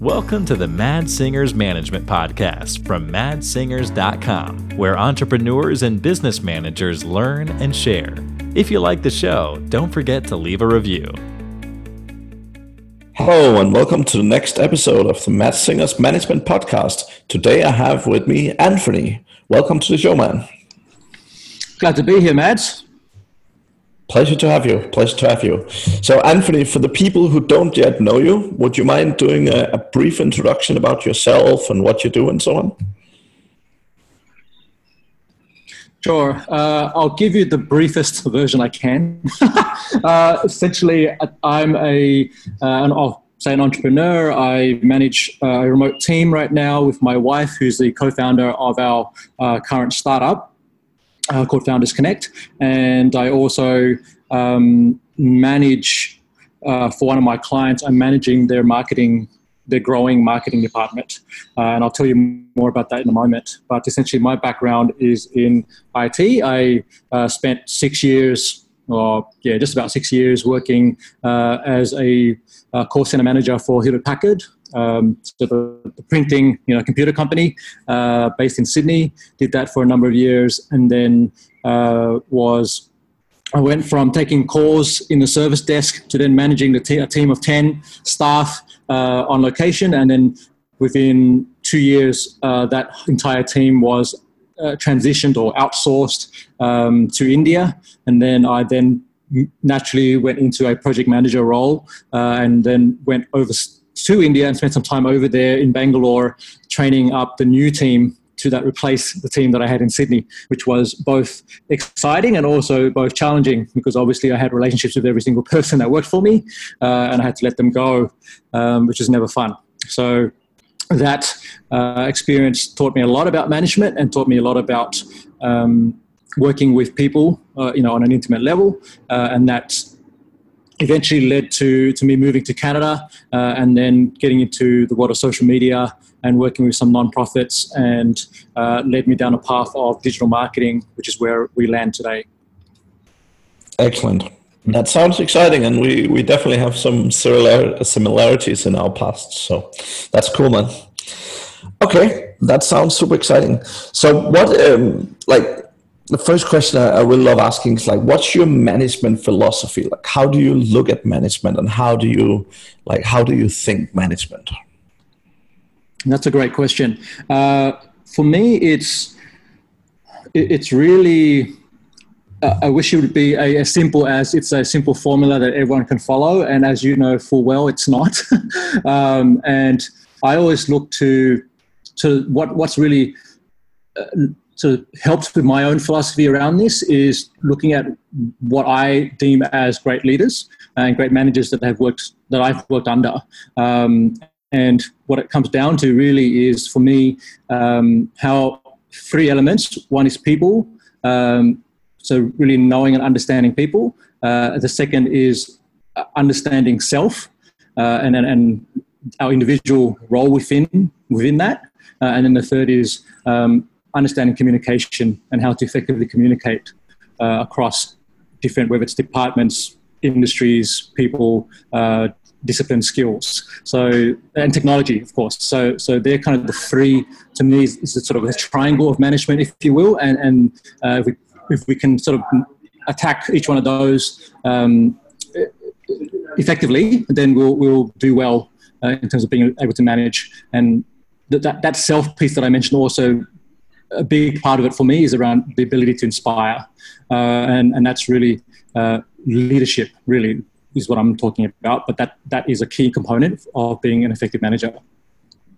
Welcome to the Mads Singers Management Podcast from madssingers.com, where entrepreneurs and business managers learn and share. If you like the show, don't forget to leave a review. Hello, and welcome to the next episode of the Mads Singers Management Podcast. Today I have with me Anthony. Welcome to the show, man. Glad to be here, Mads. Pleasure to have you. Pleasure to have you. So, Anthony, for the people who don't yet know you, would you mind doing a, a brief introduction about yourself and what you do and so on? Sure. Uh, I'll give you the briefest version I can. uh, essentially, I'm a uh, an, I'll say an entrepreneur. I manage a remote team right now with my wife, who's the co-founder of our uh, current startup uh, called Founders Connect, and I also um, manage uh, for one of my clients. I'm managing their marketing, their growing marketing department, uh, and I'll tell you more about that in a moment. But essentially, my background is in IT. I uh, spent six years. Or yeah, just about six years working uh, as a, a call center manager for Hewlett Packard, um, so the, the, printing, you know, computer company uh, based in Sydney. Did that for a number of years, and then uh, was I went from taking calls in the service desk to then managing the team of ten staff uh, on location, and then within two years, uh, that entire team was uh, transitioned or outsourced um, to India, and then I then naturally went into a project manager role, uh, and then went over to India and spent some time over there in Bangalore training up the new team to that replace the team that I had in Sydney, which was both exciting and also both challenging because obviously I had relationships with every single person that worked for me uh, and I had to let them go, um, which is never fun. So that uh, experience taught me a lot about management and taught me a lot about um, working with people, uh, you know, on an intimate level, uh, and that eventually led to, to me moving to Canada uh, and then getting into the world of social media and working with some nonprofits and uh, led me down a path of digital marketing, which is where we land today. Excellent. That sounds exciting, and we, we definitely have some similar, similarities in our past. So that's cool, man. Okay, that sounds super exciting. So, what, um, like, the first question I, I really love asking is like, what's your management philosophy? Like, how do you look at management, and how do you like how do you think management? That's a great question. Uh, for me, it's it's really. Uh, I wish it would be a, as simple as it's a simple formula that everyone can follow, and as you know full well, it's not. um, and I always look to to what what's really uh, of helps with my own philosophy around this is looking at what I deem as great leaders and great managers that have worked that I've worked under. Um, and what it comes down to really is for me um, how three elements. One is people, um, so really knowing and understanding people. Uh, the second is understanding self uh, and, and our individual role within within that. Uh, and then the third is um, understanding communication and how to effectively communicate uh, across different, whether it's departments, industries, people, uh, discipline skills. So, and technology, of course. So, so they're kind of the three, to me, is, sort of a triangle of management, if you will. And, and uh, if, we, if we can sort of attack each one of those um, effectively, then we'll, we'll do well uh, in terms of being able to manage. And that, that self piece that I mentioned also a big part of it for me is around the ability to inspire, uh, and and that's really uh, leadership. Really is what I'm talking about. But that that is a key component of being an effective manager.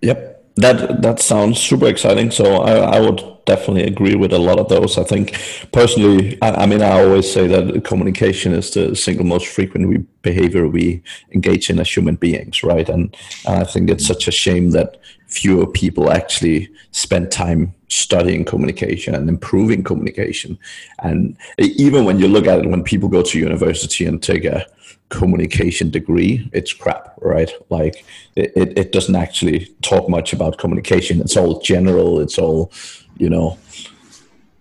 Yep. That that sounds super exciting. So I, I would definitely agree with a lot of those. I think personally, I, I, mean, I always say that communication is the single most frequent behavior we engage in as human beings, right? And, and I think it's such a shame that fewer people actually spend time studying communication and improving communication. And even when you look at it, when people go to university and take a communication degree, it's crap, right? Like it, it, it, doesn't actually talk much about communication. It's all general. It's all, you know,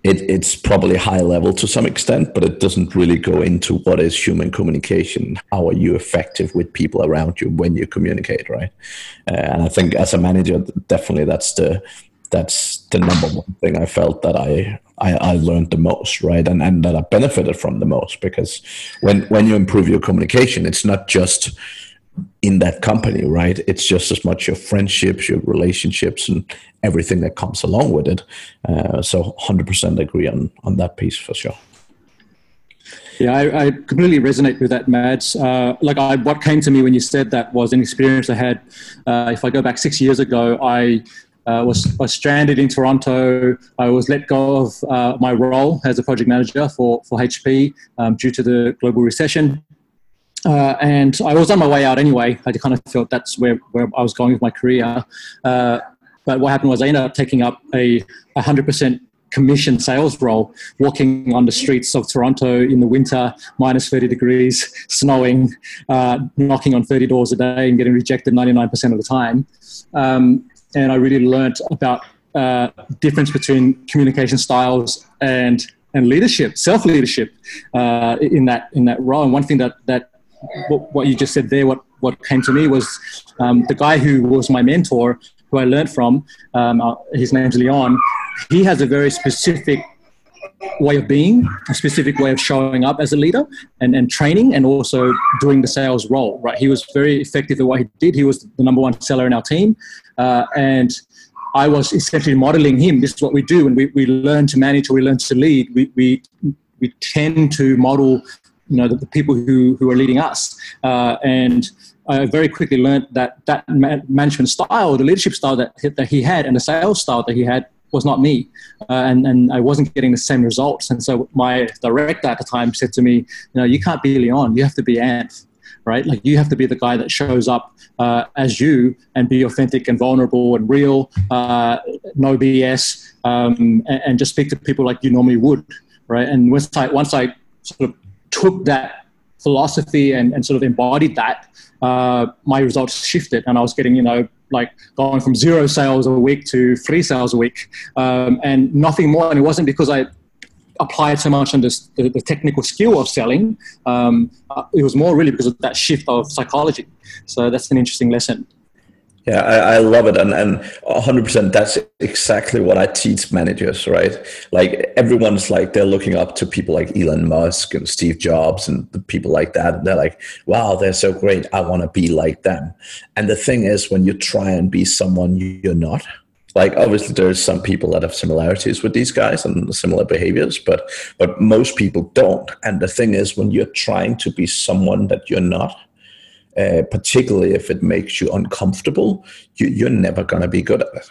it, it's probably high level to some extent, but it doesn't really go into what is human communication. How are you effective with people around you when you communicate, right? Uh, and I think as a manager, definitely that's the that's the number one thing I felt that I, I, I learned the most, right? And and that I benefited from the most because when when you improve your communication, it's not just in that company, right? It's just as much your friendships, your relationships, and everything that comes along with it. Uh, so, hundred percent agree on on that piece for sure. Yeah, I, I completely resonate with that, Mads. Uh, like, I, what came to me when you said that was an experience I had. Uh, if I go back six years ago, I uh, was, was stranded in Toronto. I was let go of uh, my role as a project manager for, for HP um, due to the global recession. Uh, and I was on my way out anyway. I kind of felt that's where, where I was going with my career. Uh, but what happened was I ended up taking up a 100% commission sales role, walking on the streets of Toronto in the winter, minus 30 degrees, snowing, uh, knocking on 30 doors a day and getting rejected 99% of the time. Um, and I really learned about uh, difference between communication styles and and leadership, self leadership uh, in that in that role. And one thing that that what, you just said there, what what came to me was um, the guy who was my mentor, who I learned from. Um, uh, his name's Leon. He has a very specific way of being, a specific way of showing up as a leader and, and training and also doing the sales role, right? He was very effective at what he did. He was the number one seller in our team. Uh, and I was essentially modeling him. This is what we do. And we, we learn to manage or we learn to lead. We, we, we tend to model, you know, the, the people who, who are leading us. Uh, and I very quickly learned that that management style, the leadership style that, that he had and the sales style that he had was not me, uh, and and I wasn't getting the same results. And so my director at the time said to me, you know, you can't be Leon, you have to be Ant, right? Like you have to be the guy that shows up uh, as you and be authentic and vulnerable and real, uh, no BS, um, and, and, just speak to people like you normally would, right? And once I once I sort of took that philosophy and, and sort of embodied that, uh, my results shifted, and I was getting you know like going from zero sales a week to three sales a week, um, and nothing more. And it wasn't because I applied so much on the, the technical skill of selling. Um, uh, it was more really because of that shift of psychology. So that's an interesting lesson. Yeah, I, I, love it. And, and 100%, that's exactly what I teach managers, right? Like everyone's like, they're looking up to people like Elon Musk and Steve Jobs and people like that. And they're like, wow, they're so great. I want to be like them. And the thing is, when you try and be someone you're not, like obviously there's some people that have similarities with these guys and similar behaviors but but most people don't and the thing is when you're trying to be someone that you're not uh, particularly if it makes you uncomfortable, you, you're never going to be good at it,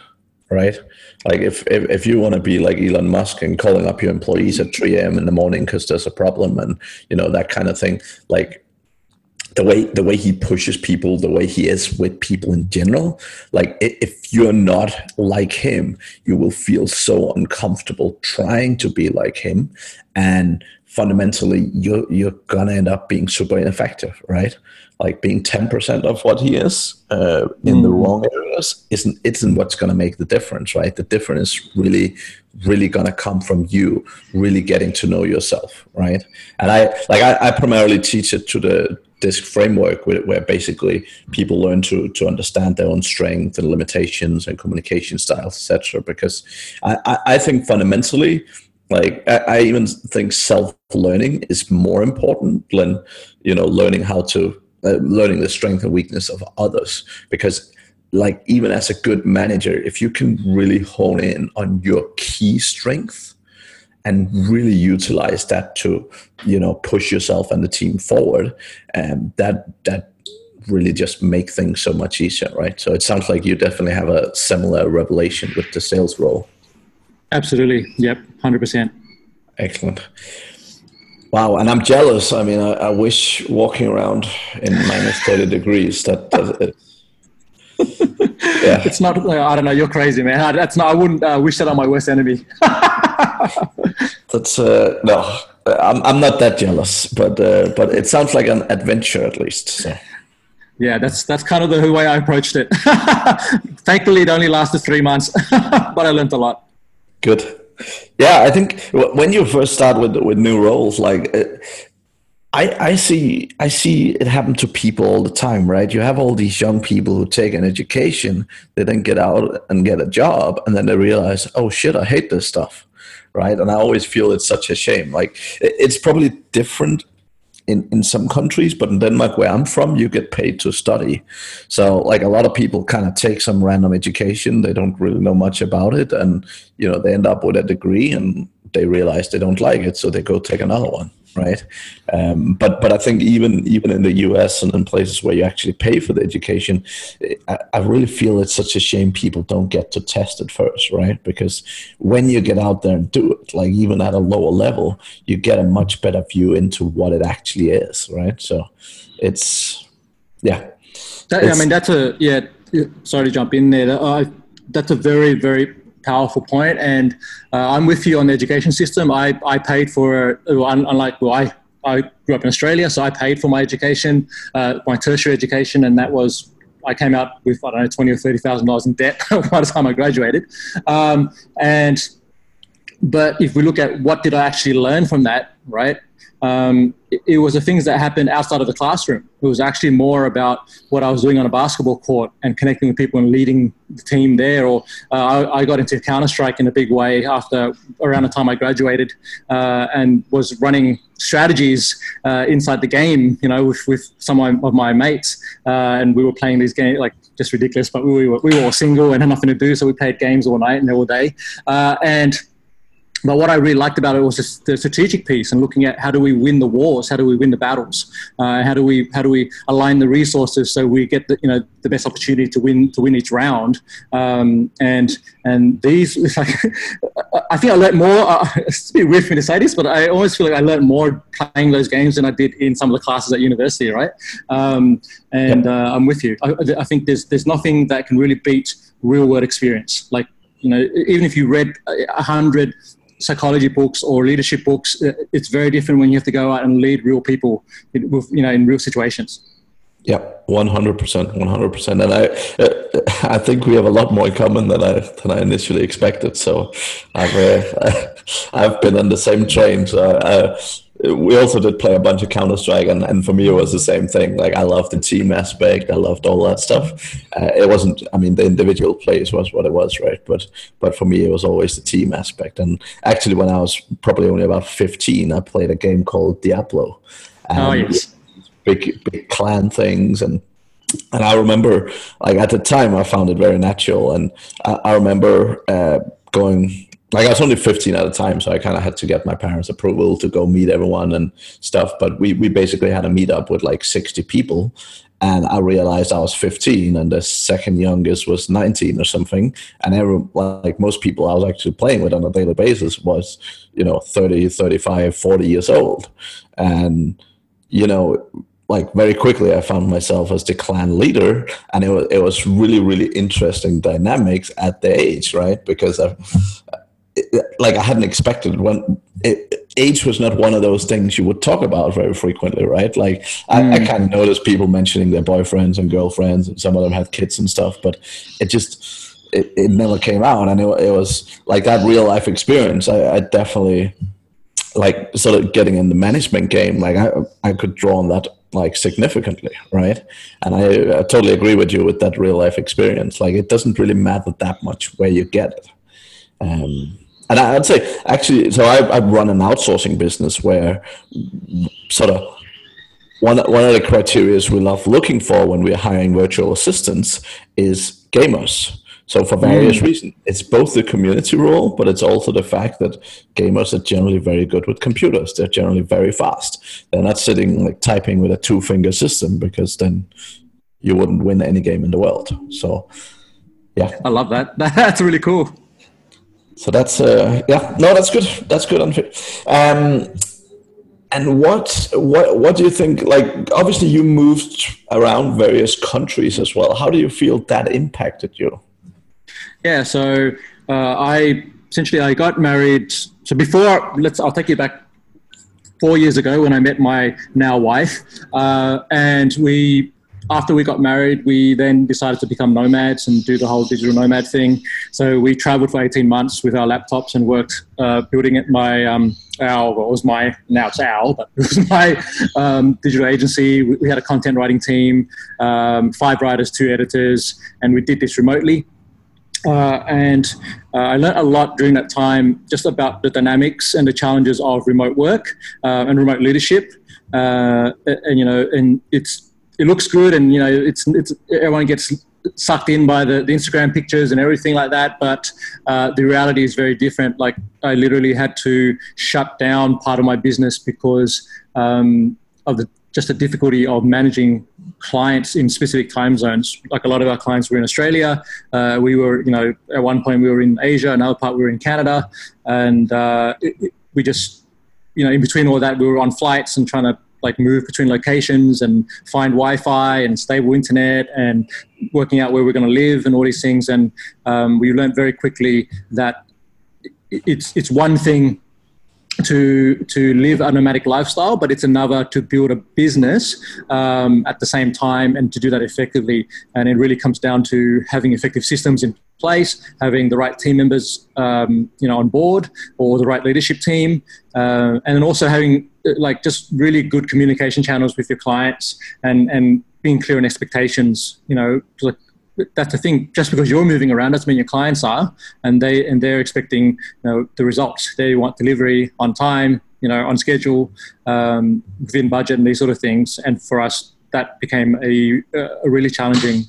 right? Like if, if, if you want to be like Elon Musk and calling up your employees at 3 a.m. in the morning because there's a problem and, you know, that kind of thing, like the way the way he pushes people, the way he is with people in general, like if you're not like him, you will feel so uncomfortable trying to be like him, and fundamentally you're you're gonna end up being super ineffective, right? like being 10% of what he is uh, in mm. the wrong areas isn't isn't what's going to make the difference right the difference is really really going to come from you really getting to know yourself right and i like i, I primarily teach it to the DISC framework where, where, basically people learn to to understand their own strengths and limitations and communication styles etc because I, I, I think fundamentally like I, I even think self-learning is more important than you know learning how to uh, learning the strength and weakness of others. Because like even as a good manager if you can really hone in on your key strength and really utilize that to you know push yourself and the team forward and that that really just make things so much easier right so it sounds like you definitely have a similar revelation with the sales role absolutely yep 100% excellent Wow, and I'm jealous. I mean, I, I wish walking around in minus 30 degrees. That, that yeah. It's not. I don't know. You're crazy, man. That's not. I wouldn't uh, wish that on my worst enemy. that's uh, no. I'm I'm not that jealous, but uh, but it sounds like an adventure at least. So. Yeah, that's that's kind of the way I approached it. Thankfully, it only lasted three months, but I learned a lot. Good. Yeah, I think when you first start with with new roles, like uh, I, I see I see it happen to people all the time, right? You have all these young people who take an education, they then get out and get a job, and then they realize, oh shit, I hate this stuff, right? And I always feel it's such a shame. Like it's probably different in, in some countries, but in Denmark, where I'm from, you get paid to study. So, like a lot of people kind of take some random education, they don't really know much about it, and you know they end up with a degree, and they realize they don't like it, so they go take another one right? Um, but but I think even even in the US and in places where you actually pay for the education, I, I, really feel it's such a shame people don't get to test it first, right? Because when you get out there and do it, like even at a lower level, you get a much better view into what it actually is, right? So it's yeah. That, it's, I mean, that's a yeah. Sorry to jump in there. Uh, that's a very very powerful point, and uh, I'm with you on the education system. I, I paid for, unlike, well, I, I grew up in Australia, so I paid for my education, uh, my tertiary education, and that was I came out with I don't know twenty or thirty thousand dollars in debt by the time I graduated, um, and but if we look at what did I actually learn from that, right? Um, it, it, was the things that happened outside of the classroom. It was actually more about what I was doing on a basketball court and connecting with people and leading the team there. Or uh, I, I, got into Counter Strike in a big way after around the time I graduated uh, and was running strategies uh, inside the game. You know, with, with some of my mates, uh, and we were playing these games like just ridiculous. But we were we were all single and had nothing to do, so we played games all night and all day. Uh, and but what I really liked about it was the strategic piece and looking at how do we win the wars, how do we win the battles, uh, how do we how do we align the resources so we get the you know the best opportunity to win to win each round. Um, and and these, like, I think I learned more. Uh, it's a bit weird for me to say this, but I always feel like I learned more playing those games than I did in some of the classes at university, right? Um, and uh, I'm with you. I, I think there's there's nothing that can really beat real world experience. Like you know, even if you read a hundred psychology books or leadership books, uh, it's very different when you have to go out and lead real people, you know, in real situations. Yeah, one hundred percent, one hundred percent, and I, uh, I think we have a lot more in common than I than I initially expected. So, I've uh, I've been on the same train. So, uh, we also did play a bunch of Counter Strike, and, and for me it was the same thing. Like I loved the team aspect, I loved all that stuff. Uh, it wasn't, I mean, the individual plays was what it was, right? But but for me it was always the team aspect. And actually, when I was probably only about fifteen, I played a game called Diablo. oh yes, big big clan things and and I remember, like at the time, I found it very natural, and I, I remember uh, going like I was only 15 at the time, so I kind of had to get my parents' approval to go meet everyone and stuff. But we, we basically had a meetup with like 60 people. And I realized I was 15 and the second youngest was 19 or something. And every, like most people I was actually playing with on a daily basis was, you know, 30, 35, 40 years old. And, you know, like very quickly I found myself as the clan leader and it was, it was really, really interesting dynamics at the age, right? Because I, like I hadn't expected when it, age was not one of those things you would talk about very frequently, right? Like mm. I, I hmm. kind of noticed people mentioning their boyfriends and girlfriends, and some of them had kids and stuff, but it just it, it never came out, and it, it was like that real life experience. I, I definitely like sort of getting in the management game. Like I I could draw on that like significantly, right? And I, I totally agree with you with that real life experience. Like it doesn't really matter that much where you get it. Um, and I'd say actually, so I, I run an outsourcing business where sort of one one of the criteria we love looking for when we're hiring virtual assistants is gamers. So for various mm. reasons, it's both the community role, but it's also the fact that gamers are generally very good with computers. They're generally very fast. They're not sitting like typing with a two finger system because then you wouldn't win any game in the world. So yeah, I love that. That's really cool. So that's uh, yeah, no, that's good. That's good. Um, and what what what do you think? Like, obviously, you moved around various countries as well. How do you feel that impacted you? Yeah, so uh, I essentially I got married. So before, let's I'll take you back four years ago when I met my now wife, uh, and we after we got married, we then decided to become nomads and do the whole digital nomad thing. So we traveled for 18 months with our laptops and worked uh, building it my um, our it was my now it's our but it was my um, digital agency. We, we, had a content writing team, um, five writers, two editors, and we did this remotely. Uh, and uh, I learned a lot during that time just about the dynamics and the challenges of remote work uh, and remote leadership. Uh, and you know, and it's it looks good, and you know, it's it's everyone gets sucked in by the, the Instagram pictures and everything like that. But uh, the reality is very different. Like I literally had to shut down part of my business because um, of the just the difficulty of managing clients in specific time zones. Like a lot of our clients were in Australia. Uh, we were, you know, at one point we were in Asia, another part we were in Canada, and uh, it, it, we just, you know, in between all that, we were on flights and trying to like move between locations and find Wi-Fi and stable internet and working out where we're going to live and all these things. And um, we learned very quickly that it's it's one thing to to live a nomadic lifestyle, but it's another to build a business um, at the same time and to do that effectively. And it really comes down to having effective systems in place, having the right team members, um, you know, on board, or the right leadership team, uh, and then also having like just really good communication channels with your clients and and being clear on expectations. You know, that's the thing. Just because you're moving around doesn't mean your clients are, and they and they're expecting you know the results. They want delivery on time, you know, on schedule, um, within budget, and these sort of things. And for us, that became a a really challenging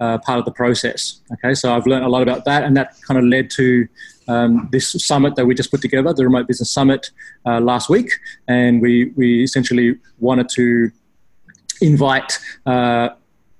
uh, part of the process. Okay, so I've learned a lot about that, and that kind of led to um, this summit that we just put together, the Remote Business Summit, uh, last week, and we we essentially wanted to invite uh,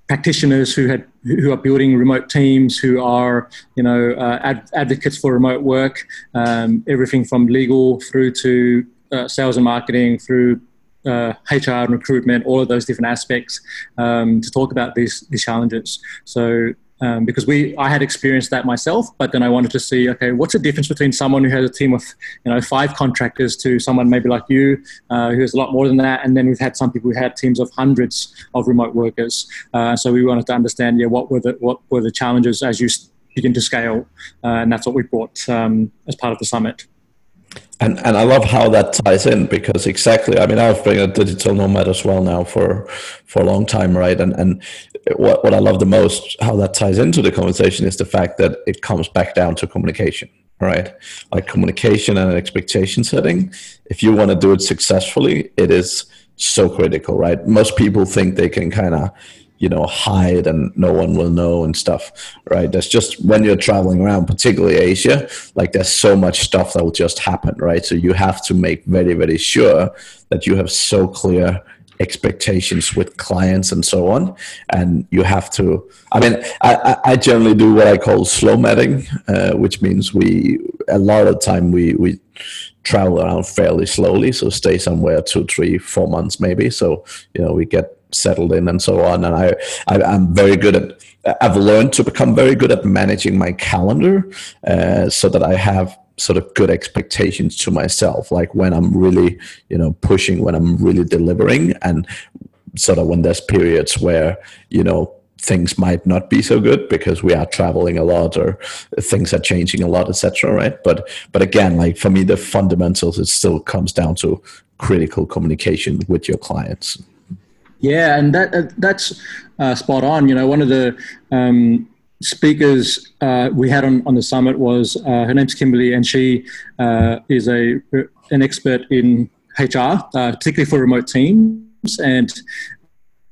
practitioners who had who are building remote teams, who are you know uh, ad- advocates for remote work, um, everything from legal through to uh, sales and marketing, through uh, HR and recruitment, all of those different aspects um, to talk about these these challenges. So um, because we I had experienced that myself, but then I wanted to see okay, what's the difference between someone who has a team of you know five contractors to someone maybe like you uh, who has a lot more than that, and then we've had some people who had teams of hundreds of remote workers. Uh, so we wanted to understand yeah what were the what were the challenges as you begin to scale, uh, and that's what we brought um, as part of the summit. And and I love how that ties in because exactly. I mean, I've been a digital nomad as well now for for a long time, right? And and what what I love the most how that ties into the conversation is the fact that it comes back down to communication, right? Like communication and an expectation setting. If you want to do it successfully, it is so critical, right? Most people think they can kind of you know hide and no one will know and stuff right That's just when you're traveling around particularly asia like there's so much stuff that will just happen right so you have to make very very sure that you have so clear expectations with clients and so on and you have to i mean i, I generally do what i call slow matting uh, which means we a lot of time we we travel around fairly slowly so stay somewhere two three four months maybe so you know we get settled in and so on. And I, I am very good at. I've learned to become very good at managing my calendar, uh, so that I have sort of good expectations to myself, like when I'm really, you know, pushing, when I'm really delivering, and sort of when there's periods where you know things might not be so good because we are traveling a lot or things are changing a lot etc right but but again like for me the fundamentals it still comes down to critical communication with your clients yeah, and that uh, that's uh, spot on. You know, one of the um, speakers uh, we had on, on the summit was uh, her name's Kimberly, and she uh, is a an expert in HR, uh, particularly for remote teams. And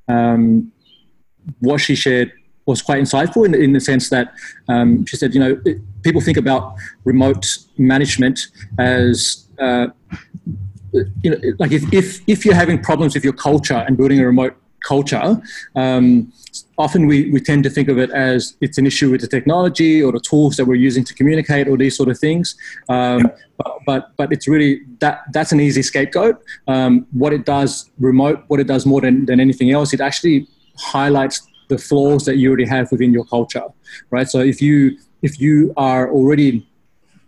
um, what she shared was quite insightful in, in the sense that um, she said, you know, it, people think about remote management as you know, like if, if, if you're having problems with your culture and building a remote culture, um, often we, we tend to think of it as it's an issue with the technology or the tools that we're using to communicate or these sort of things. Um, but, but, but it's really that that's an easy scapegoat. Um, what it does remote, what it does more than, than anything else, it actually highlights the flaws that you already have within your culture, right? So if you if you are already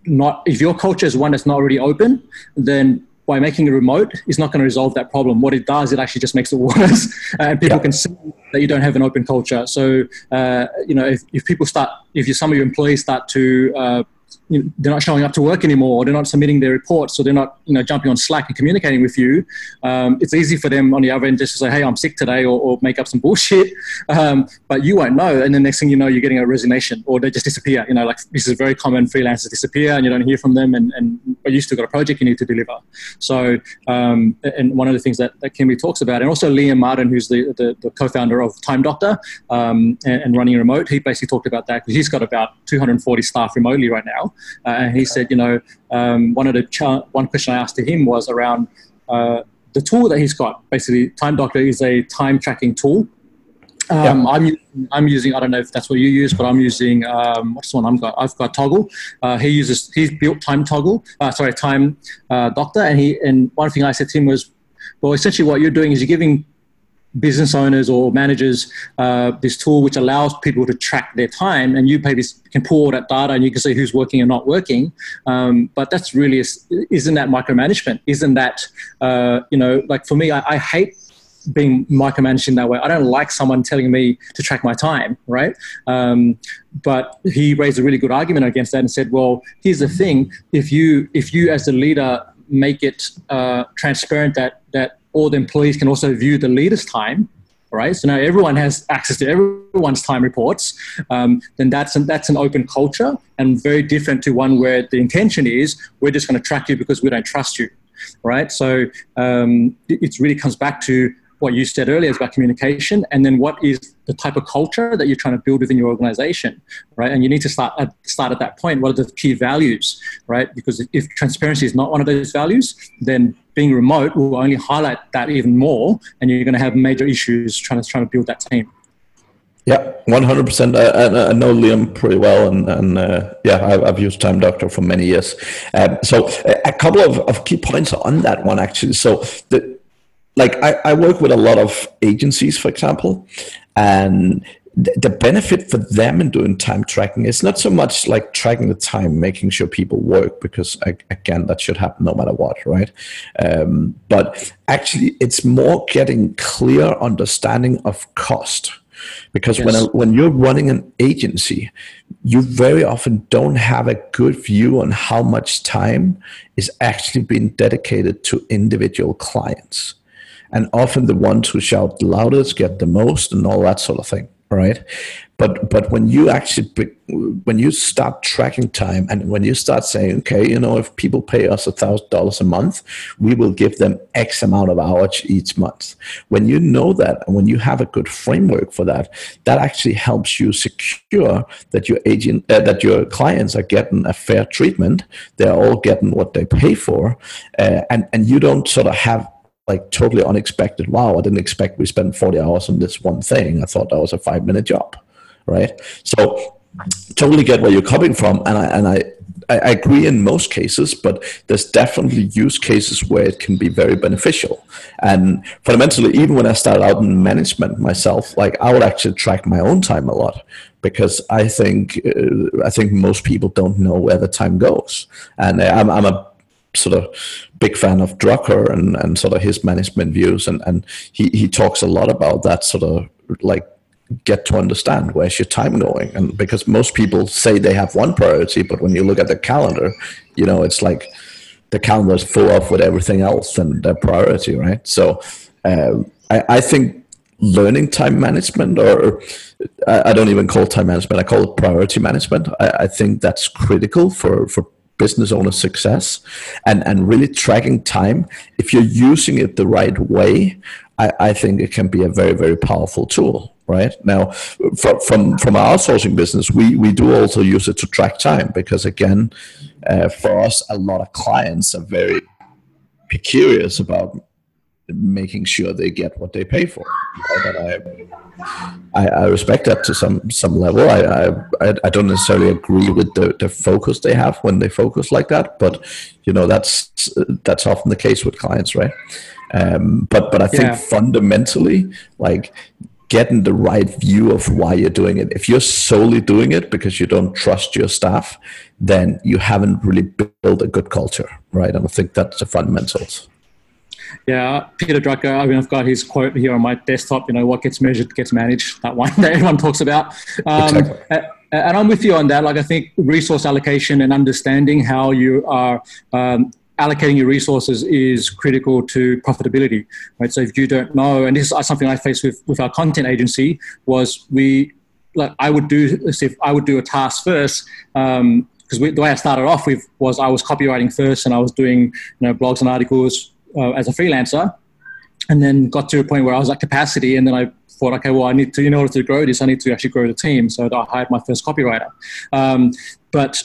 not if your culture is one that's not already open, then by making it remote is not going to resolve that problem. What it does, it actually just makes it worse, and people yeah. can see that you don't have an open culture. So, uh, you know, if, if people start, if you, some of your employees start to uh, you know, they're not showing up to work anymore, or they're not submitting their reports, so they're not you know jumping on Slack and communicating with you. Um, it's easy for them on the other end just to say, "Hey, I'm sick today," or, or make up some bullshit, um, but you won't know. And the next thing you know, you're getting a resignation, or they just disappear. You know, like this is very common. Freelancers disappear, and you don't hear from them, and, and but you still got a project you need to deliver. So, um, and one of the things that, that Kimmy talks about, and also Liam Martin, who's the, the, the co-founder of Time Doctor um, and, and running remote, he basically talked about that because he's got about 240 staff remotely right now. Uh, and he said, you know, um, one of the ch- one question I asked to him was around uh, the tool that he's got. Basically, Time Doctor is a time tracking tool. Um, yeah. I'm I'm using I don't know if that's what you use, but I'm using um, what's the one I've got? I've got Toggl. Uh, he uses he's built Time Toggle. Uh, sorry, Time uh, Doctor, and he and one thing I said to him was, well, essentially what you're doing is you're giving business owners or managers uh, this tool which allows people to track their time and you maybe can pull all that data and you can see who's working and not working. Um, but that's really isn't that micromanagement? Isn't that uh, you know like for me I, I, hate being micromanaged in that way. I don't like someone telling me to track my time right? Um, but he raised a really good argument against that and said well here's the thing. If you if you as the leader make it uh, transparent that that all the employees can also view the leader's time, right? So now everyone has access to everyone's time reports. Um, then that's an, that's an open culture and very different to one where the intention is we're just going to track you because we don't trust you, right? So um, it, it really comes back to what you said earlier is about communication and then what is the type of culture that you're trying to build within your organization right and you need to start at start at that point what are the key values right because if transparency is not one of those values then being remote will only highlight that even more and you're going to have major issues trying to trying to build that team yeah, one hundred percent. I know Liam pretty well, and, and uh, yeah, I've, I've, used Time Doctor for many years. Um, so a couple of, of, key points on that one actually. So the like I, I work with a lot of agencies, for example, and the benefit for them in doing time tracking is not so much like tracking the time, making sure people work, because again, that should happen no matter what, right? Um, but actually, it's more getting clear understanding of cost. Because yes. when, a, when you're running an agency, you very often don't have a good view on how much time is actually being dedicated to individual clients and often the ones who shout loudest get the most and all that sort of thing right? But but when you actually when you start tracking time and when you start saying okay you know if people pay us a thousand dollars a month we will give them x amount of hours each month. When you know that and when you have a good framework for that that actually helps you secure that your agent uh, that your clients are getting a fair treatment they're all getting what they pay for uh, and and you don't sort of have like totally unexpected. Wow, I didn't expect we spent 40 hours on this one thing. I thought that was a five minute job, right? So totally get where you're coming from, and I and I. I agree in most cases, but there's definitely use cases where it can be very beneficial. And fundamentally, even when I started out in management myself, like I would actually track my own time a lot because I think uh, I think most people don't know where the time goes. And I'm, I'm a sort of big fan of Drucker and, and sort of his management views. And, and he, he talks a lot about that sort of like get to understand where's your time going. And because most people say they have one priority, but when you look at the calendar, you know, it's like the calendar is full of with everything else and their priority, right? So uh, I, I think learning time management or I, don't even call time management, I call it priority management. I, I think that's critical for, for business owner success and, and really tracking time, if you're using it the right way, I, I think it can be a very, very powerful tool. Right now, from from from our outsourcing business, we we do also use it to track time because again, uh, for us, a lot of clients are very curious about making sure they get what they pay for. I, I, respect that to some some level. I, I I don't necessarily agree with the, the focus they have when they focus like that, but you know that's that's often the case with clients, right? Um, but but I think yeah. fundamentally, like getting the right view of why you're doing it. If you're solely doing it because you don't trust your staff, then you haven't really built a good culture, right? And I think that's the fundamentals. Yeah, Peter Drucker. I mean, I've got his quote here on my desktop. You know, what gets measured gets managed. That one that everyone talks about. Um, exactly. And I'm with you on that. Like, I think resource allocation and understanding how you are um, allocating your resources is critical to profitability, right? So if you don't know, and this is something I faced with with our content agency, was we like I would do if I would do a task first. Um, because the way I started off with was I was copywriting first, and I was doing you know blogs and articles uh, as a freelancer, and then got to a point where I was at capacity, and then I thought, okay, well, I need to in order to grow this, I need to actually grow the team. So I hired my first copywriter. Um, but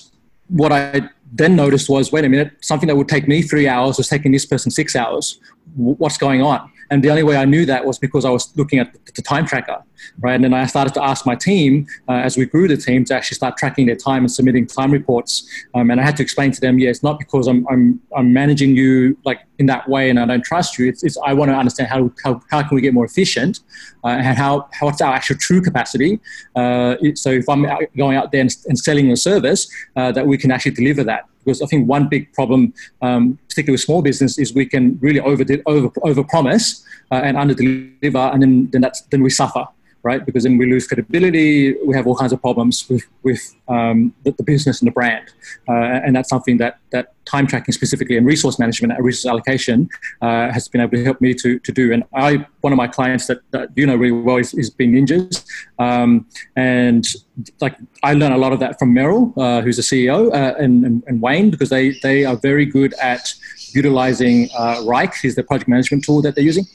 what I then noticed was, wait a minute, something that would take me three hours was taking this person six hours. What's going on? And the only way I knew that was because I was looking at the time tracker, right? And then I started to ask my team uh, as we grew the team to actually start tracking their time and submitting time reports. Um, and I had to explain to them, yeah, it's not because I'm, I'm, I'm managing you like in that way and I don't trust you. It's, it's I want to understand how, how, how can we get more efficient uh, and how, how what's our actual true capacity. Uh, so if I'm going out there and, and selling a service, uh, that we can actually deliver that because I think one big problem, um, particularly with small business, is we can really over over over promise uh, and under deliver, and then then that's then we suffer right? Because then we lose credibility. We have all kinds of problems with with um, the, the, business and the brand, uh, and that's something that that time tracking specifically and resource management and resource allocation uh, has been able to help me to to do. And I one of my clients that, that you know really well is, is Bing Ninjas, um, and like I learned a lot of that from Merrill, uh, who's the CEO, uh, and, and, and Wayne because they they are very good at utilizing uh, Wrike, is the project management tool that they're using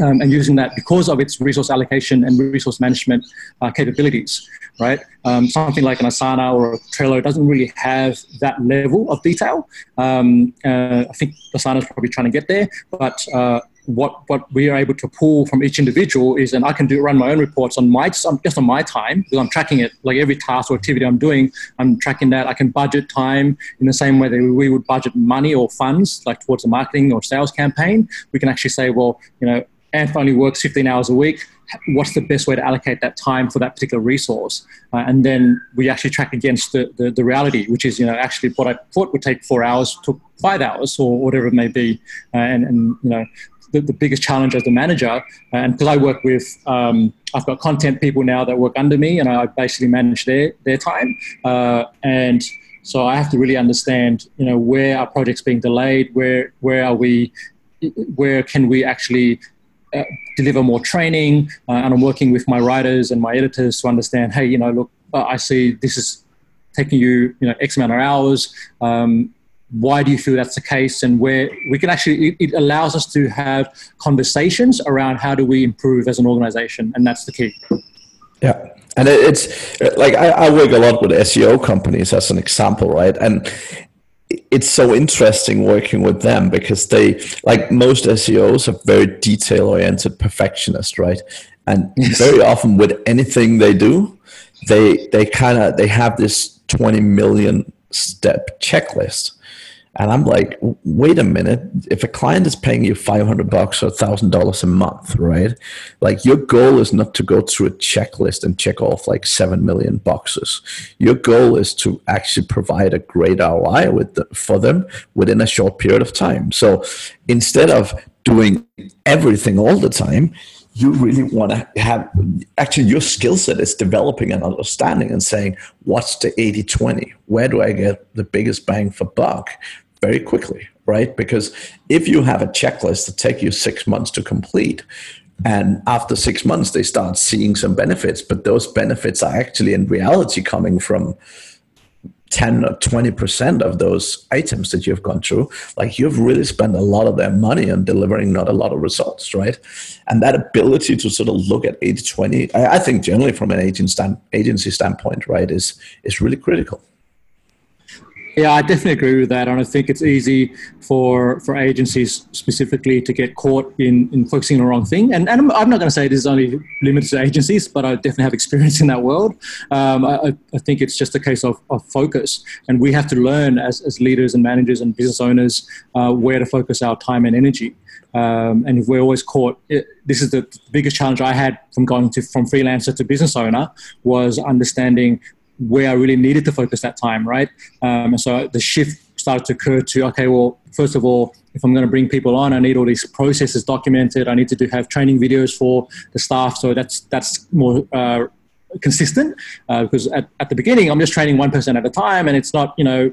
um, and using that because of its resource allocation and resource management uh, capabilities, right? Um, something like an Asana or a Trello doesn't really have that level of detail. Um, uh, I think Asana is probably trying to get there, but uh, what what we are able to pull from each individual is, and I can do run my own reports on my just on my time because I'm tracking it. Like every task or activity I'm doing, I'm tracking that. I can budget time in the same way that we would budget money or funds, like towards a marketing or sales campaign. We can actually say, well, you know, Anth only works 15 hours a week. What's the best way to allocate that time for that particular resource? Uh, and then we actually track against the, the, the, reality, which is, you know, actually what I thought would take four hours took five hours or whatever it may be. Uh, and, and, you know, the, the, biggest challenge as a manager, uh, and because I work with, um, I've got content people now that work under me and I basically manage their, their time. Uh, and so I have to really understand, you know, where are projects being delayed? Where, where are we, where can we actually deliver more training, uh, and I'm working with my writers and my editors to understand. Hey, you know, look, uh, I see this is taking you, you know, X amount of hours. Um, why do you feel that's the case? And where we can actually, it, allows us to have conversations around how do we improve as an organization, and that's the key. Yeah, and it's like I, I, work a lot with SEO companies as an example, right? And it's so interesting working with them because they like most SEOs are very detail oriented perfectionist, right? And very often with anything they do, they they kind of they have this 20 million step checklist and I'm like, wait a minute. If a client is paying you 500 bucks or $1,000 a month, right? Like your goal is not to go through a checklist and check off like 7 million boxes. Your goal is to actually provide a great ROI with the, for them within a short period of time. So instead of doing everything all the time, you really want to have actually your skill set is developing an understanding and saying what's the 80 20 where do i get the biggest bang for buck very quickly, right? Because if you have a checklist that take you six months to complete, and after six months they start seeing some benefits, but those benefits are actually in reality coming from 10 or 20% of those items that you've gone through, like you've really spent a lot of their money on delivering not a lot of results, right? And that ability to sort of look at 80 20, I, think generally from an agent stand, agency standpoint, right, is, is really critical. Yeah, I definitely agree with that. And I think it's easy for for agencies specifically to get caught in, in focusing on the wrong thing. And, and I'm, I'm not going to say this is only limited to agencies, but I definitely have experience in that world. Um, I, I think it's just a case of, of focus. And we have to learn as, as leaders and managers and business owners uh, where to focus our time and energy. Um, and if we're always caught, it, this is the biggest challenge I had from going to from freelancer to business owner was understanding where I really needed to focus that time, right? Um, and so the shift started to occur to okay, well, first of all, if I'm going to bring people on, I need all these processes documented. I need to do have training videos for the staff, so that's that's more. Uh, consistent uh, because at, at the beginning i'm just training one person at a time and it's not you know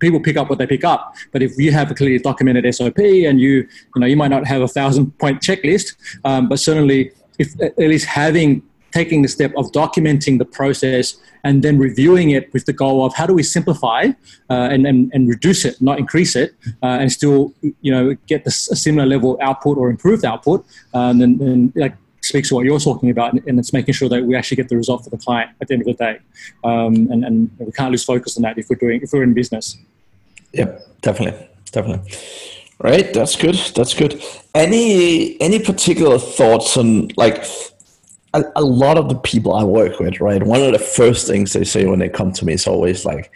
people pick up what they pick up. But if you have a clearly documented SOP and you, you know, you might not have a thousand point checklist, um, but certainly if at least having taking the step of documenting the process and then reviewing it with the goal of how do we simplify uh, and, and, and reduce it, not increase it, uh, and still you know get a similar level output or improved output, um, and, and like speaks to what you're talking about, and it's making sure that we actually get the result for the client at the end of the day. Um, and, and we can't lose focus on that if we're doing if we're in business. Yeah, definitely, definitely. Right, that's good. That's good. Any any particular thoughts on like a, a, lot of the people I work with, right? One of the first things they say when they come to me is always like,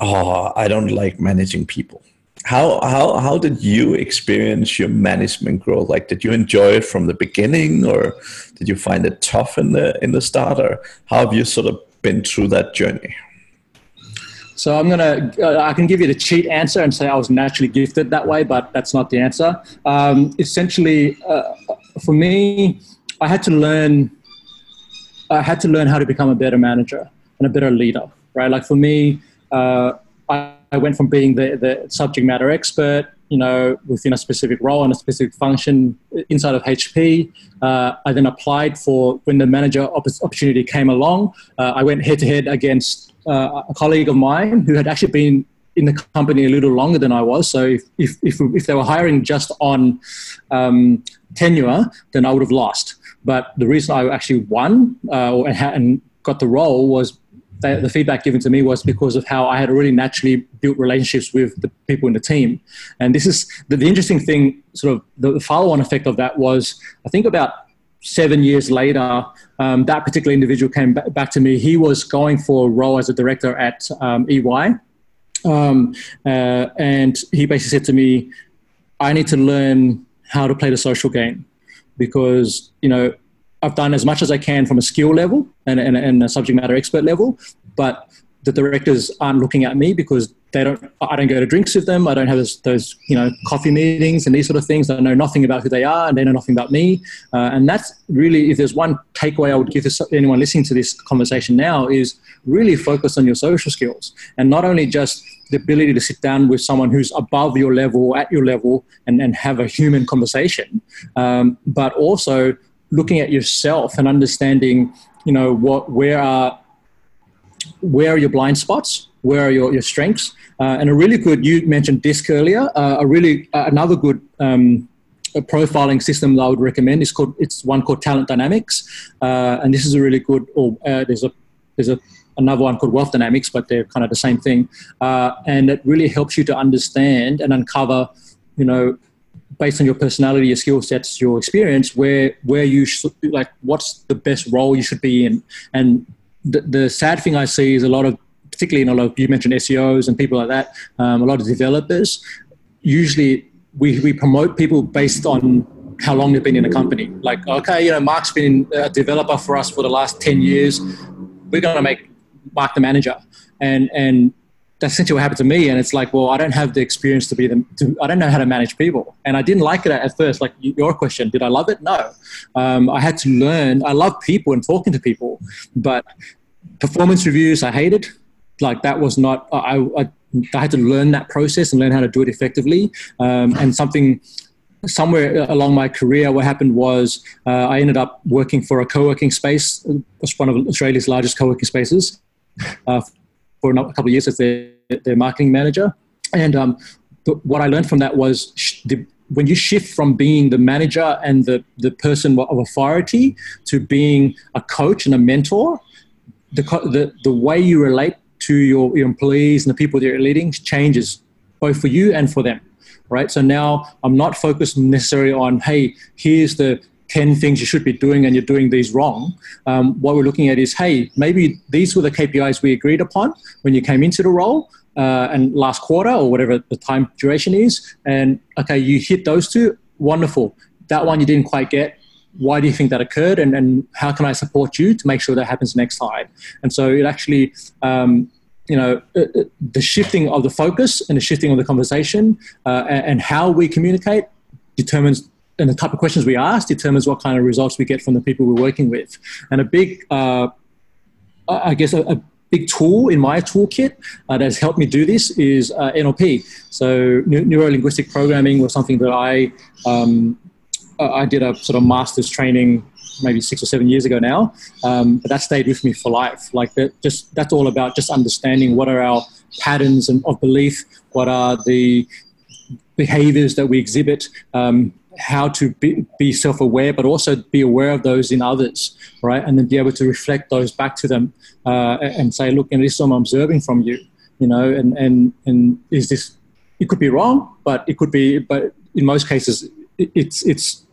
"Oh, I don't like managing people." How how how did you experience your management growth? Like, did you enjoy it from the beginning, or did you find it tough in the in the start, or how have you sort of been through that journey? So I'm gonna, uh, I can give you the cheat answer and say I was naturally gifted that way, but that's not the answer. Um, essentially, uh, for me, I had to learn, I had to learn how to become a better manager and a better leader, right? Like for me, uh, I, I went from being the, the subject matter expert, you know, within a specific role and a specific function inside of HP. Uh, I then applied for when the manager opportunity came along. Uh, I went head to head against uh, a colleague of mine who had actually been in the company a little longer than I was. So if, if, if, if they were hiring just on um, tenure, then I would have lost. But the reason I actually won uh, and got the role was the, the, feedback given to me was because of how I had already naturally built relationships with the people in the team. And this is the, the interesting thing, sort of the follow on effect of that was I think about seven years later, um, that particular individual came back to me. He was going for a role as a director at um, EY. Um, uh, and he basically said to me, I need to learn how to play the social game because, you know, I've done as much as I can from a skill level and, and, and a subject matter expert level, but the directors aren't looking at me because they don't i don't go to drinks with them. I don't have those, those you know coffee meetings and these sort of things. I know nothing about who they are and they know nothing about me. Uh, and that's really if there's one takeaway i would give to anyone listening to this conversation now is really focus on your social skills and not only just the ability to sit down with someone who's above your level at your level and, and have a human conversation. Um, but also looking at yourself and understanding you know what where are where are your blind spots? Where are your, your strengths? Uh, and a really good you mentioned disc earlier uh, a really uh, another good um, profiling system that i would recommend is called it's one called talent dynamics. Uh, and this is a really good or uh, there's a there's a another one called wealth dynamics but they're kind of the same thing uh, and it really helps you to understand and uncover you know based on your personality, your skill sets, your experience, where where you should, like what's the best role you should be in. And the, the sad thing I see is a lot of, particularly in a lot of you mentioned SEOs and people like that, um, a lot of developers. Usually, we we promote people based on how long they've been in a company. Like, okay, you know, Mark's been a developer for us for the last ten years. We're going to make Mark the manager, and and that's essentially what happened to me. And it's like, well, I don't have the experience to be the, to, I don't know how to manage people. And I didn't like it at first. Like your question, did I love it? No. Um, I had to learn. I love people and talking to people, but performance reviews, I hated. Like that was not, I, I, I had to learn that process and learn how to do it effectively. Um, and something, somewhere along my career, what happened was uh, I ended up working for a co-working space. It's one of Australia's largest co-working spaces. Uh, for a couple of years as their, their marketing manager. And um, what I learned from that was sh- the, when you shift from being the manager and the, the person of authority to being a coach and a mentor, the, the, the way you relate to your, your employees and the people that you're leading changes both for you and for them right so now i'm not focused necessarily on hey here's the 10 things you should be doing and you're doing these wrong. Um, what we're looking at is, hey, maybe these were the KPIs we agreed upon when you came into the role uh, and last quarter or whatever the time duration is. And okay, you hit those two, wonderful. That one you didn't quite get. Why do you think that occurred? And, and how can I support you to make sure that happens next time? And so it actually, um, you know, uh, uh the shifting of the focus and the shifting of the conversation uh, and, and how we communicate determines and the type of questions we ask determines what kind of results we get from the people we're working with. And a big, uh, I guess, a, a, big tool in my toolkit uh, that has helped me do this is uh, NLP. So neuro linguistic programming was something that I um, I did a sort of master's training maybe six or seven years ago now, um, but that stayed with me for life. Like that, just that's all about just understanding what are our patterns and, of belief, what are the behaviors that we exhibit, um, how to be, be self-aware, but also be aware of those in others, right? And then be able to reflect those back to them uh, and say, look, and this is what I'm observing from you, you know, and, and, and is this, it could be wrong, but it could be, but in most cases, it's, it's,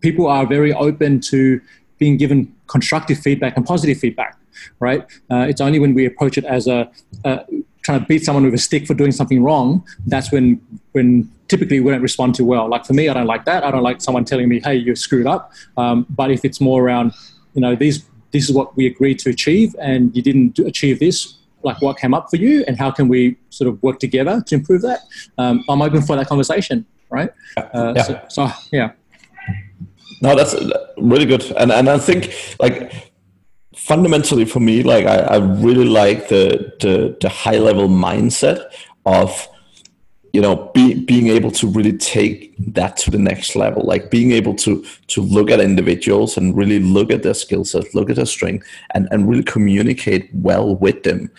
people are very open to being given constructive feedback and positive feedback, right? Uh, it's only when we approach it as a, a trying to beat someone with a stick for doing something wrong, that's when when typically we don't respond too well. Like for me, I don't like that. I don't like someone telling me, "Hey, you screwed up." Um, but if it's more around, you know, these this is what we agreed to achieve, and you didn't achieve this. Like what came up for you, and how can we sort of work together to improve that? Um, I'm open for that conversation, right? Uh, yeah. So, so yeah. No, that's really good, and and I think like fundamentally for me, like I, I really like the, the, the high level mindset of you know be, being able to really take that to the next level. Like being able to to look at individuals and really look at their skill set look at their strength and and really communicate well with them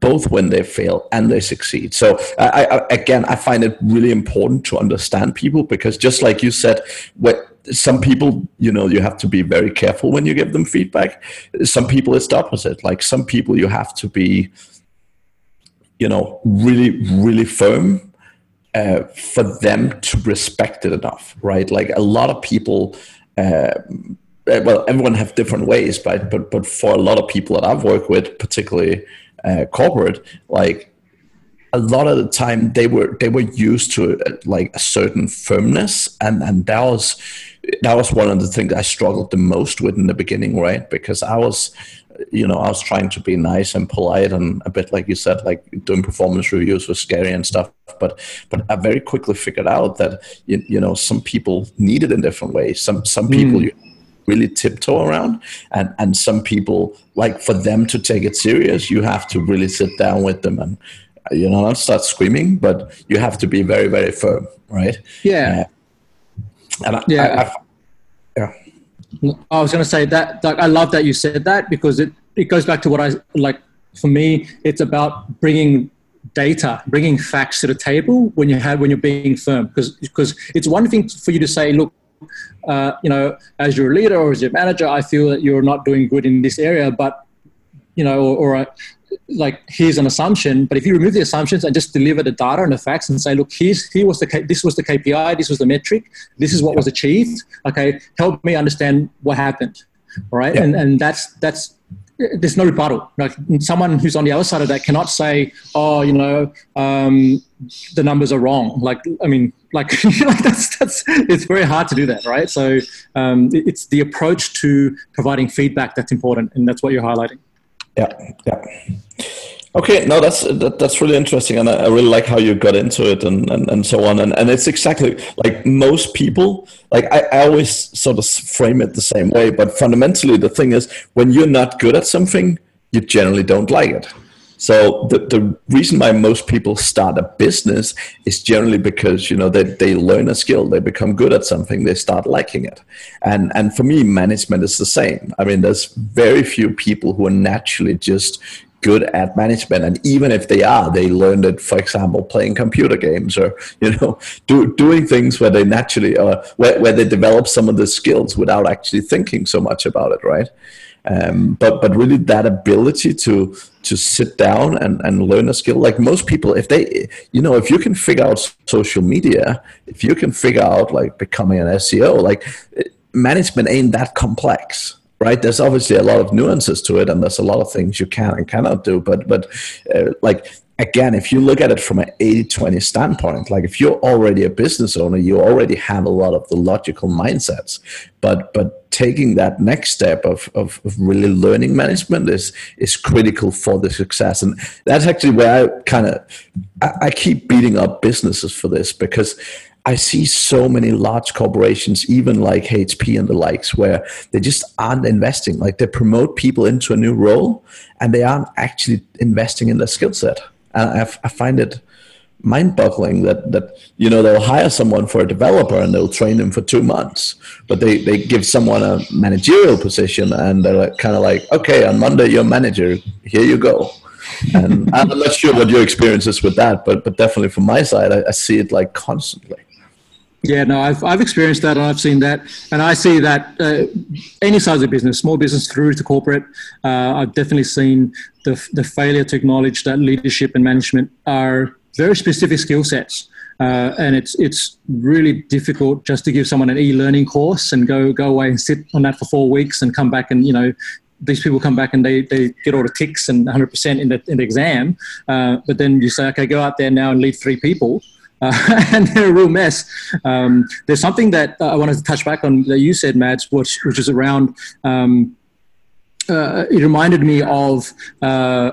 both when they fail and they succeed. So I, I again i find it really important to understand people because just like you said what some people, you know, you have to be very careful when you give them feedback. Some people, it's the opposite. Like some people, you have to be, you know, really, really firm uh, for them to respect it enough, right? Like a lot of people, uh, well, everyone have different ways, right? But but for a lot of people that I've worked with, particularly uh, corporate, like a lot of the time they were they were used to uh, like a certain firmness, and and that was that was one of the things I struggled the most with in the beginning, right? Because I was, you know, I was trying to be nice and polite and a bit like you said, like doing performance reviews was scary and stuff. But but I very quickly figured out that you, you know some people need it in different ways. Some some people mm. you really tiptoe around, and and some people like for them to take it serious, you have to really sit down with them and you know not start screaming, but you have to be very very firm, right? Yeah. Uh, and I, yeah, I, I, yeah. I was going to say that. Like, I love that you said that because it it goes back to what I like. For me, it's about bringing data, bringing facts to the table when you have when you're being firm. Because because it's one thing for you to say, look, uh, you know, as your leader or as your manager, I feel that you're not doing good in this area, but you know, or, or like here's an assumption but if you remove the assumptions and just deliver the data and the facts and say look here's here was the this was the kpi this was the metric this is what was achieved okay help me understand what happened all right? Yeah. and and that's that's there's no rebuttal. Like someone who's on the other side of that cannot say oh you know um, the numbers are wrong. Like i mean like, like that's that's it's very hard to do that right? So um, it's the approach to providing feedback that's important and that's what you're highlighting yeah, yeah. Okay, no, that's that, that's really interesting, and I, I, really like how you got into it and, and, and so on. And, and it's exactly like most people. Like I, I always sort of frame it the same way, but fundamentally, the thing is, when you're not good at something, you generally don't like it. So the, the reason why most people start a business is generally because you know they, they learn a skill, they become good at something, they start liking it. And and for me, management is the same. I mean, there's very few people who are naturally just good at management and even if they are they learned it for example playing computer games or you know do, doing things where they naturally uh, where, where they develop some of the skills without actually thinking so much about it right Um, but but really that ability to to sit down and, and learn a skill like most people if they you know if you can figure out social media if you can figure out like becoming an seo like management ain't that complex right? There's obviously a lot of nuances to it and there's a lot of things you can and cannot do but but uh, like again if you look at it from an 80-20 standpoint like if you're already a business owner you already have a lot of the logical mindsets. But but taking that next step of, of, of really learning management is is critical for the success. And that's actually where i kind of I, I keep beating up businesses for this because I see so many large corporations, even like HP and the likes, where they just aren't investing. Like they promote people into a new role and they aren't actually investing in their skill set. And I, find it mind-boggling that that you know they'll hire someone for a developer and they'll train them for two months, but they they give someone a managerial position and they're like, kind of like, okay, on Monday you're manager, here you go. and I'm not sure what your experience is with that, but but definitely from my side, I, I see it like constantly. Yeah, no, I've, I've experienced that and I've seen that. And I see that uh, any size of business, small business through to corporate, uh, I've definitely seen the, the failure to acknowledge that leadership and management are very specific skill sets. Uh, and it's it's really difficult just to give someone an e-learning course and go go away and sit on that for four weeks and come back and you know these people come back and they, they get all the ticks and 100% in the, in the exam. Uh, but then you say, okay, go out there now and lead three people uh, and they're a real mess. Um, there's something that uh, I wanted to touch back on that you said, Mads, which, which is around. Um, uh, it reminded me of uh,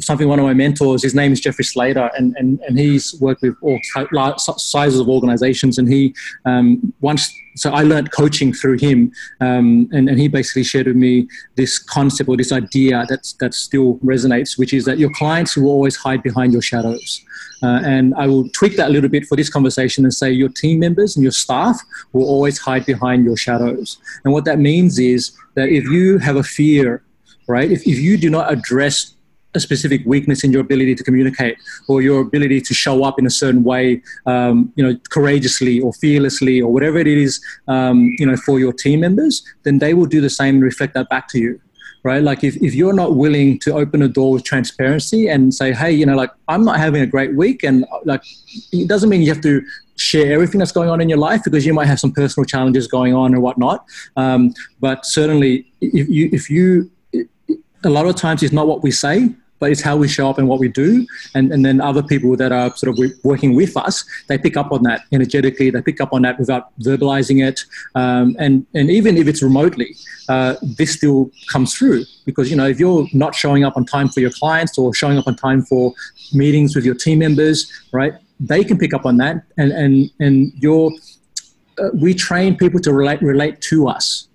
something one of my mentors. His name is Jeffrey Slater, and and, and he's worked with all sizes of organizations. And he um, once so I learned coaching through him, um, and, and he basically shared with me this concept or this idea that that still resonates, which is that your clients will always hide behind your shadows. Uh, and I will tweak that a little bit for this conversation and say your team members and your staff will always hide behind your shadows. And what that means is that if you have a fear, right, if, if you do not address a specific weakness in your ability to communicate or your ability to show up in a certain way, um, you know, courageously or fearlessly or whatever it is, um, you know, for your team members, then they will do the same and reflect that back to you right? Like if, if you're not willing to open a door with transparency and say, hey, you know, like I'm not having a great week, and like it doesn't mean you have to share everything that's going on in your life because you might have some personal challenges going on and whatnot. Um, but certainly, if you if you a lot of times it's not what we say but it's how we show up and what we do. And, and then other people that are sort of working with us, they pick up on that energetically. They pick up on that without verbalizing it. Um, and, and even if it's remotely, uh, this still comes through because, you know, if you're not showing up on time for your clients or showing up on time for meetings with your team members, right, they can pick up on that. And, and, and you're, uh, we train people to relate, relate to us.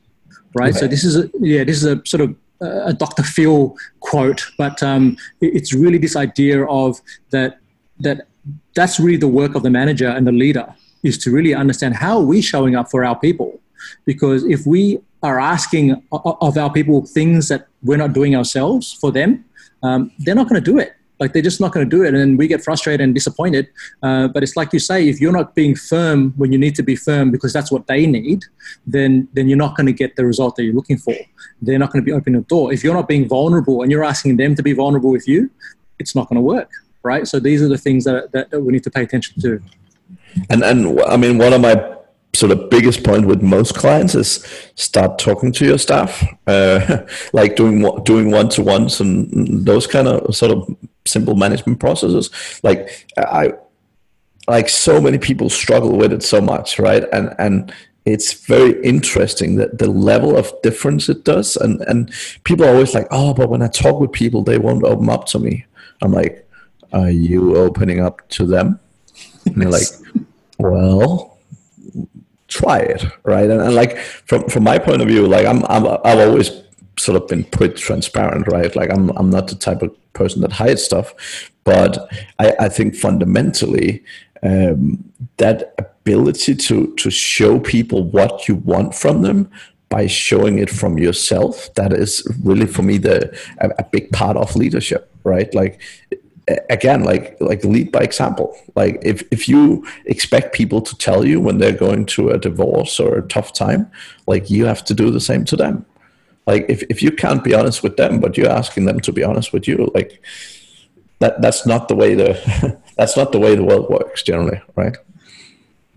Right. So this is a, yeah, this is a sort of a Dr. Phil quote, but um, it's really this idea of that that that's really the work of the manager and the leader is to really understand how are we showing up for our people, because if we are asking of our people things that we're not doing ourselves for them, um, they're not going to do it. Like they're just not going to do it, and we get frustrated and disappointed. Uh, but it's like you say, if you're not being firm when you need to be firm because that's what they need, then then you're not going to get the result that you're looking for. They're not going to be opening the door. If you're not being vulnerable and you're asking them to be vulnerable with you, it's not going to work, right? So these are the things that, that, that we need to pay attention to. And and I mean, one of my sort of biggest point with most clients is start talking to your staff, uh, like doing doing one to ones and those kind of sort of simple management processes. Like I, like so many people struggle with it so much, right? And and it's very interesting that the level of difference it does. And and people are always like, oh, but when I talk with people, they won't open up to me. I'm like, are you opening up to them? And they're like, well try it, right? And, and, like from from my point of view, like I'm, I'm I've always sort of been pretty transparent, right? Like I'm I'm not the type of person that hides stuff, but I, I think fundamentally um, that ability to to show people what you want from them by showing it from yourself that is really for me the a, a big part of leadership right like again like like lead by example like if if you expect people to tell you when they're going through a divorce or a tough time like you have to do the same to them Like if, if you can't be honest with them, but you're asking them to be honest with you, like that that's not the way the that's not the way the world works generally, right?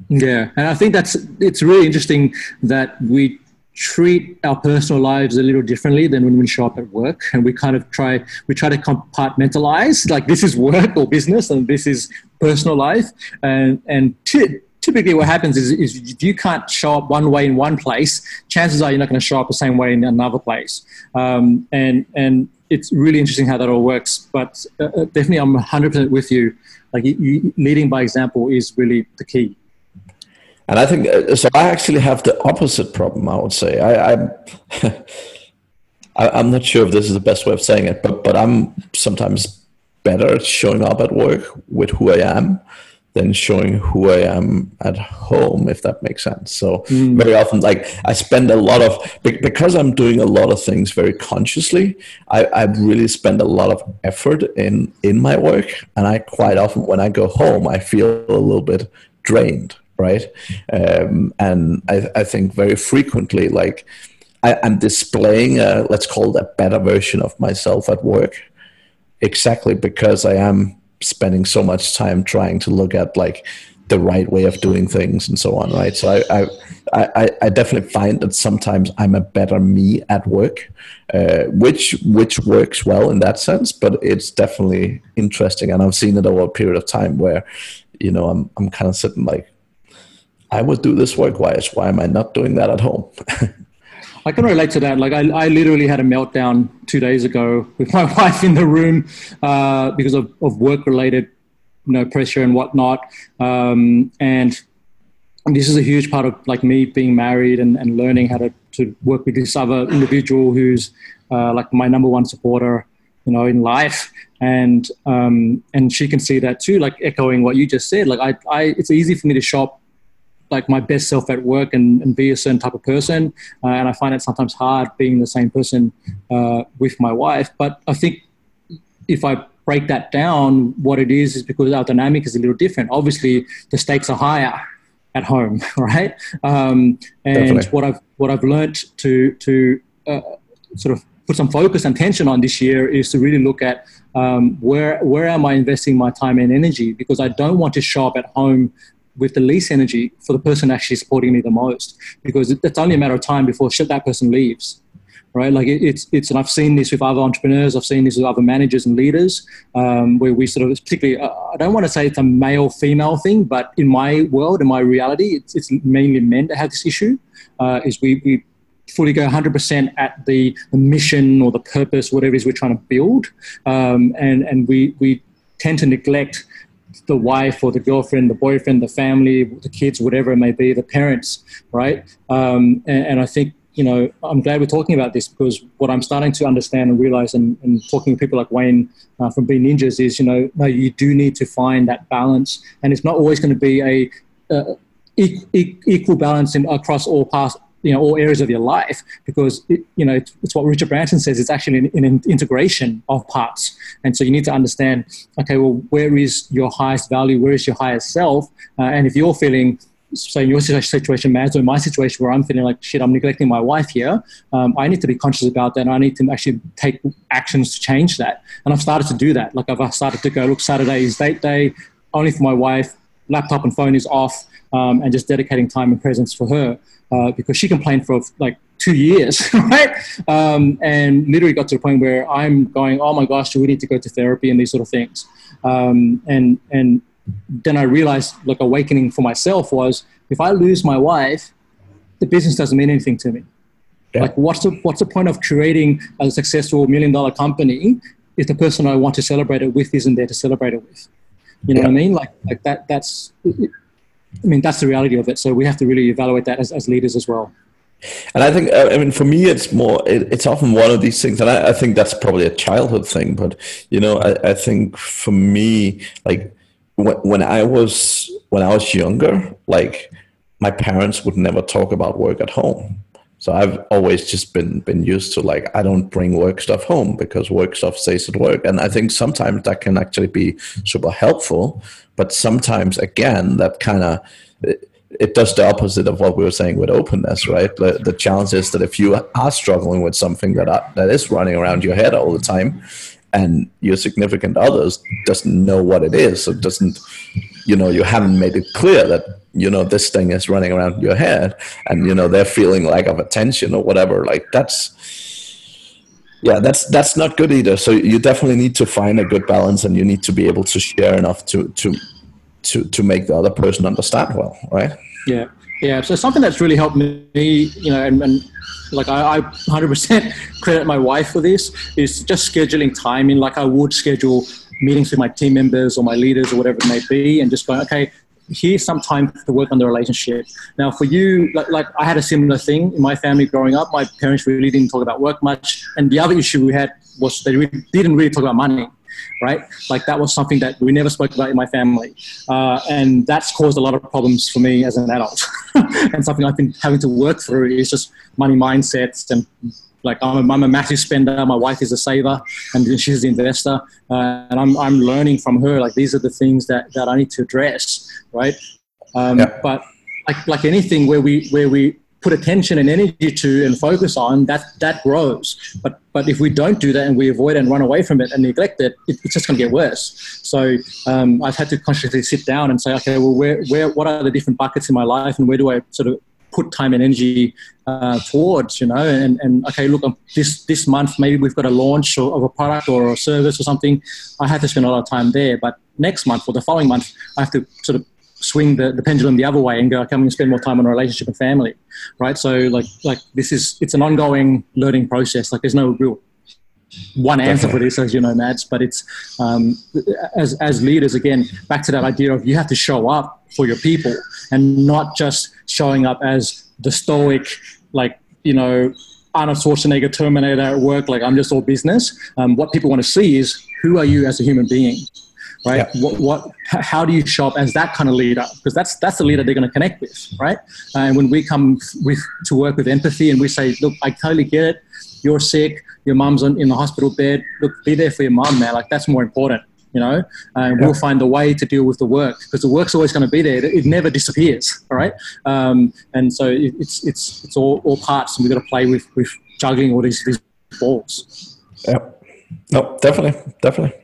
Yeah, and I think that's it's really interesting that we treat our personal lives a little differently than when we show up at work. And we kind of try we try to compartmentalize like this is work or business and this is personal life. And and t- typically what happens is, is if you can't show up one way in one place chances are you're not going to show up the same way in another place. Um, and and it's really interesting how that all works. But uh, uh definitely i'm 100% with you. Like you, leading by example is really the key and I think uh, so. I actually have the opposite problem. I would say I, I'm. I, am not sure if this is the best way of saying it, but but I'm sometimes better at showing up at work with who I am than showing who I am at home, if that makes sense. So mm. very often, like I spend a lot of because I'm doing a lot of things very consciously. I, I really spend a lot of effort in in my work, and I quite often when I go home, I feel a little bit drained right? Um, and I, I, think very frequently, like I, am displaying a let's call it a better version of myself at work, exactly because I am spending so much time trying to look at like the right way of doing things and so on, right? So I, I, I, I definitely find that sometimes I'm a better me at work, uh, which which works well in that sense. But it's definitely interesting, and I've seen it over a period of time where, you know, I'm I'm kind of sitting like, I would do this work-wise. Why am I not doing that at home? I can relate to that. Like I, I literally had a meltdown two days ago with my wife in the room uh, because of, of work-related, you know, pressure and whatnot. Um, and this is a huge part of like me being married and, and learning how to, to work with this other individual who's uh, like my number one supporter, you know, in life. And um, and she can see that too, like echoing what you just said. Like I, I it's easy for me to shop like my best self at work and, and be a certain type of person. Uh, and I find it sometimes hard being the same person uh, with my wife. But I think if I break that down, what it is is because our dynamic is a little different. Obviously, the stakes are higher at home, right? Um, and Definitely. what I've what I've learned to to uh, sort of put some focus and tension on this year is to really look at um, where where am I investing my time and energy because I don't want to show up at home with the least energy for the person actually supporting me the most because it's only a matter of time before that person leaves right? Like it, it's it's and i've seen this with other entrepreneurs i've seen this with other managers and leaders um, where we sort of particularly uh, i don't want to say it's a male female thing but in my world in my reality it's, it's mainly men that have this issue uh, is we, we fully go 100% at the, the mission or the purpose whatever it is we're trying to build um, and and we we tend to neglect the wife or the girlfriend, the boyfriend, the family, the kids, whatever it may be, the parents, right? Um, and, and, I think, you know, I'm glad we're talking about this because what I'm starting to understand and realize and, and talking to people like Wayne uh, from Bean Ninjas is, you know, no, you do need to find that balance. And it's not always going to be a, uh, equal balance in, across all parts you know all areas of your life because it, you know it's, it's, what Richard Branson says. It's actually an, an, integration of parts, and so you need to understand. Okay, well, where is your highest value? Where is your highest self? Uh, and if you're feeling so in your situation, Mads, or in my situation where I'm feeling like shit, I'm neglecting my wife here. Um, I need to be conscious about that. And I need to actually take actions to change that. And I've started to do that. Like I've started to go, look, Saturday is date day, only for my wife. Laptop and phone is off, um, and just dedicating time and presence for her uh, because she complained for like two years, right? Um, and literally got to the point where I'm going, oh my gosh, do we need to go to therapy and these sort of things? Um, and and then I realized, like, awakening for myself was if I lose my wife, the business doesn't mean anything to me. Yeah. Like, what's the what's the point of creating a successful million dollar company if the person I want to celebrate it with isn't there to celebrate it with? You know yeah. what I mean? Like, like that. That's I mean, that's the reality of it. So we have to really evaluate that as, as leaders as well. And I think, uh, I mean, for me, it's more, it, it's often one of these things, and I, I, think that's probably a childhood thing. But you know, I, I think for me, like when, when I was when I was younger, like my parents would never talk about work at home. So I've always just been been used to like I don't bring work stuff home because work stuff stays at work, and I think sometimes that can actually be super helpful but sometimes again that kind of it does the opposite of what we were saying with openness, right? The, the challenge is that if you are struggling with something that are, that is running around your head all the time, and your significant others doesn't know what it is, so doesn't, you know, you haven't made it clear that you know this thing is running around your head, and you know they're feeling lack of attention or whatever. Like that's yeah that's that's not good either so you definitely need to find a good balance and you need to be able to share enough to to to to make the other person understand well right yeah yeah so something that's really helped me you know and, and like I, I 100% credit my wife for this is just scheduling time in like i would schedule meetings with my team members or my leaders or whatever it may be and just going okay here's some time to work on the relationship. Now, for you, like, like, I had a similar thing in my family growing up. My parents really didn't talk about work much, and the other issue we had was they didn't really talk about money. Right, like that was something that we never spoke about in my family, uh, and that's caused a lot of problems for me as an adult. and something I've been having to work through is just money mindsets and like I'm a, I'm a massive spender. My wife is a saver, and she's the investor. Uh, and I'm I'm learning from her. Like these are the things that, that I need to address, right? Um, yeah. But like like anything where we where we put attention and energy to and focus on that that grows. But but if we don't do that and we avoid and run away from it and neglect it, it it's just going to get worse. So um, i've had to consciously sit down and say okay well where where what are the different buckets in my life and where do i sort of put time and energy uh, towards, you know, and, and okay, look, um, this, this month, maybe we've got a launch of a product or a service or something. I have to spend a lot of time there, but next month or the following month, I have to sort of swing the, the pendulum the other way and go, okay, I'm going to spend more time on a relationship and family, right? So like, like this is, it's an ongoing learning process. Like there's no real one answer Definitely. for this, as you know, Mads, but it's um, as as leaders again back to that idea of you have to show up for your people and not just showing up as the stoic, like you know, Arnold Schwarzenegger Terminator at work. Like I'm just all business. Um, what people want to see is who are you as a human being, right? Yeah. What, what, how do you show up as that kind of leader? Because that's that's the leader they're going to connect with, right? And when we come with to work with empathy and we say, look, I totally get it. You're sick your mom's on, in the hospital bed, look, be there for your mom, man. Like that's more important, you know. And yeah. we'll find a way to deal with the work because the work's always going to be there. It, never disappears, all right. Um, and so it, it's it's it's all, all parts, and we've got to play with with juggling all these these balls. Yeah. No, definitely, definitely.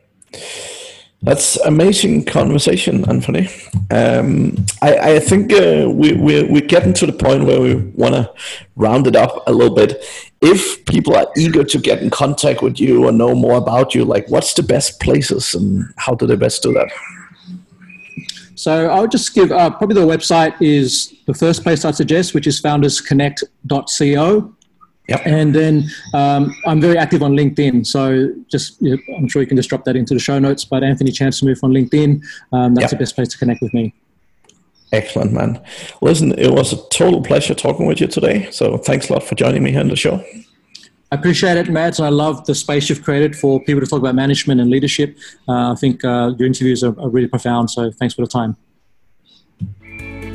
That's amazing conversation, Anthony. Um, I, I, think uh, we, we, we're getting to the point where we want to round it up a little bit. If people are eager to get in contact with you or know more about you, like what's the best places and how do they best do that? So I'll just give uh, probably the website is the first place I'd suggest, which is foundersconnect.co. Yep. And then um, I'm very active on LinkedIn. So just, you know, I'm sure you can just drop that into the show notes. But Anthony Chancemuth on LinkedIn, um, that's yep. the best place to connect with me. Excellent, man. Listen, it was a total pleasure talking with you today. So thanks a lot for joining me here on the show. I appreciate it, Mads, and I love the space you've created for people to talk about management and leadership. Uh, I think uh, your interviews are, are really profound. So thanks for the time.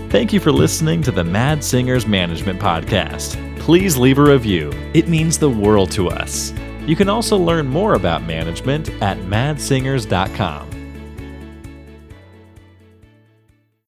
Thank you for listening to the Mads Singers Management Podcast please leave a review. It means the world to us. You can also learn more about management at madssingers.com.